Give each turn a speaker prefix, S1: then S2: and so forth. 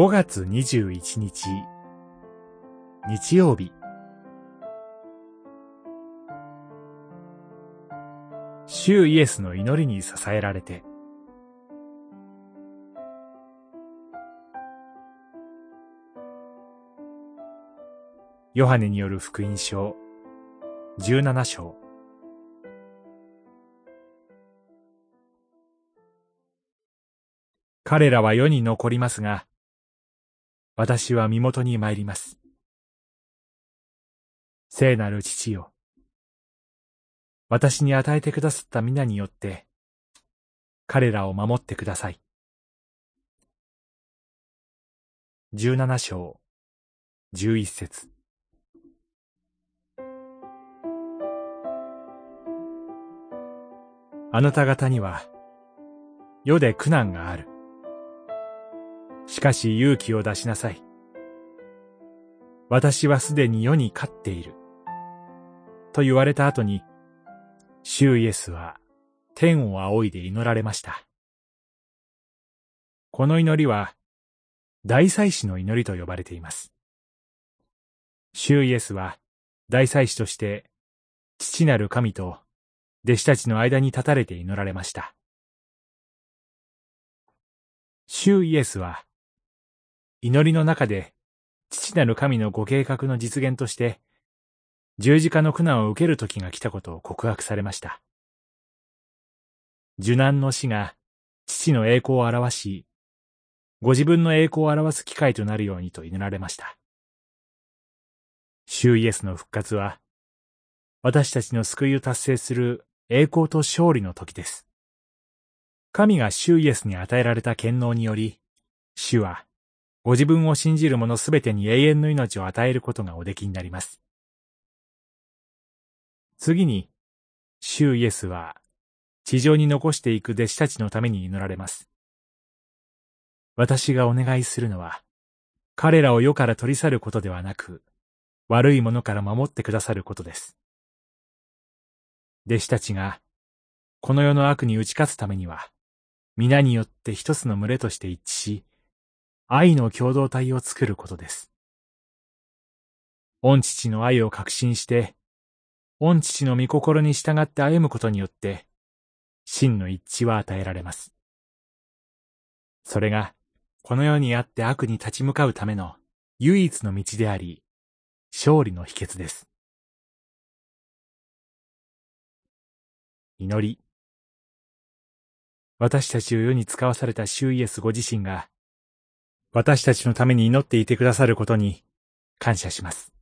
S1: 5月21日、日曜日。主イエスの祈りに支えられて、ヨハネによる福音書、17章。彼らは世に残りますが、私は身元に参ります。聖なる父よ。私に与えてくださった皆によって、彼らを守ってください。十七章、十一節。あなた方には、世で苦難がある。しかし勇気を出しなさい。私はすでに世に勝っている。と言われた後に、シューイエスは天を仰いで祈られました。この祈りは、大祭司の祈りと呼ばれています。シューイエスは大祭司として父なる神と弟子たちの間に立たれて祈られました。シューイエスは祈りの中で、父なる神のご計画の実現として、十字架の苦難を受ける時が来たことを告白されました。受難の死が父の栄光を表し、ご自分の栄光を表す機会となるようにと祈られました。主イエスの復活は、私たちの救いを達成する栄光と勝利の時です。神が主イエスに与えられた権能により、主はご自分を信じる者すべてに永遠の命を与えることがおできになります。次に、主イエスは、地上に残していく弟子たちのために祈られます。私がお願いするのは、彼らを世から取り去ることではなく、悪いものから守ってくださることです。弟子たちが、この世の悪に打ち勝つためには、皆によって一つの群れとして一致し、愛の共同体を作ることです。御父の愛を確信して、御父の御心に従って歩むことによって、真の一致は与えられます。それが、この世にあって悪に立ち向かうための唯一の道であり、勝利の秘訣です。祈り。私たちを世に使わされたシュイエスご自身が、私たちのために祈っていてくださることに感謝します。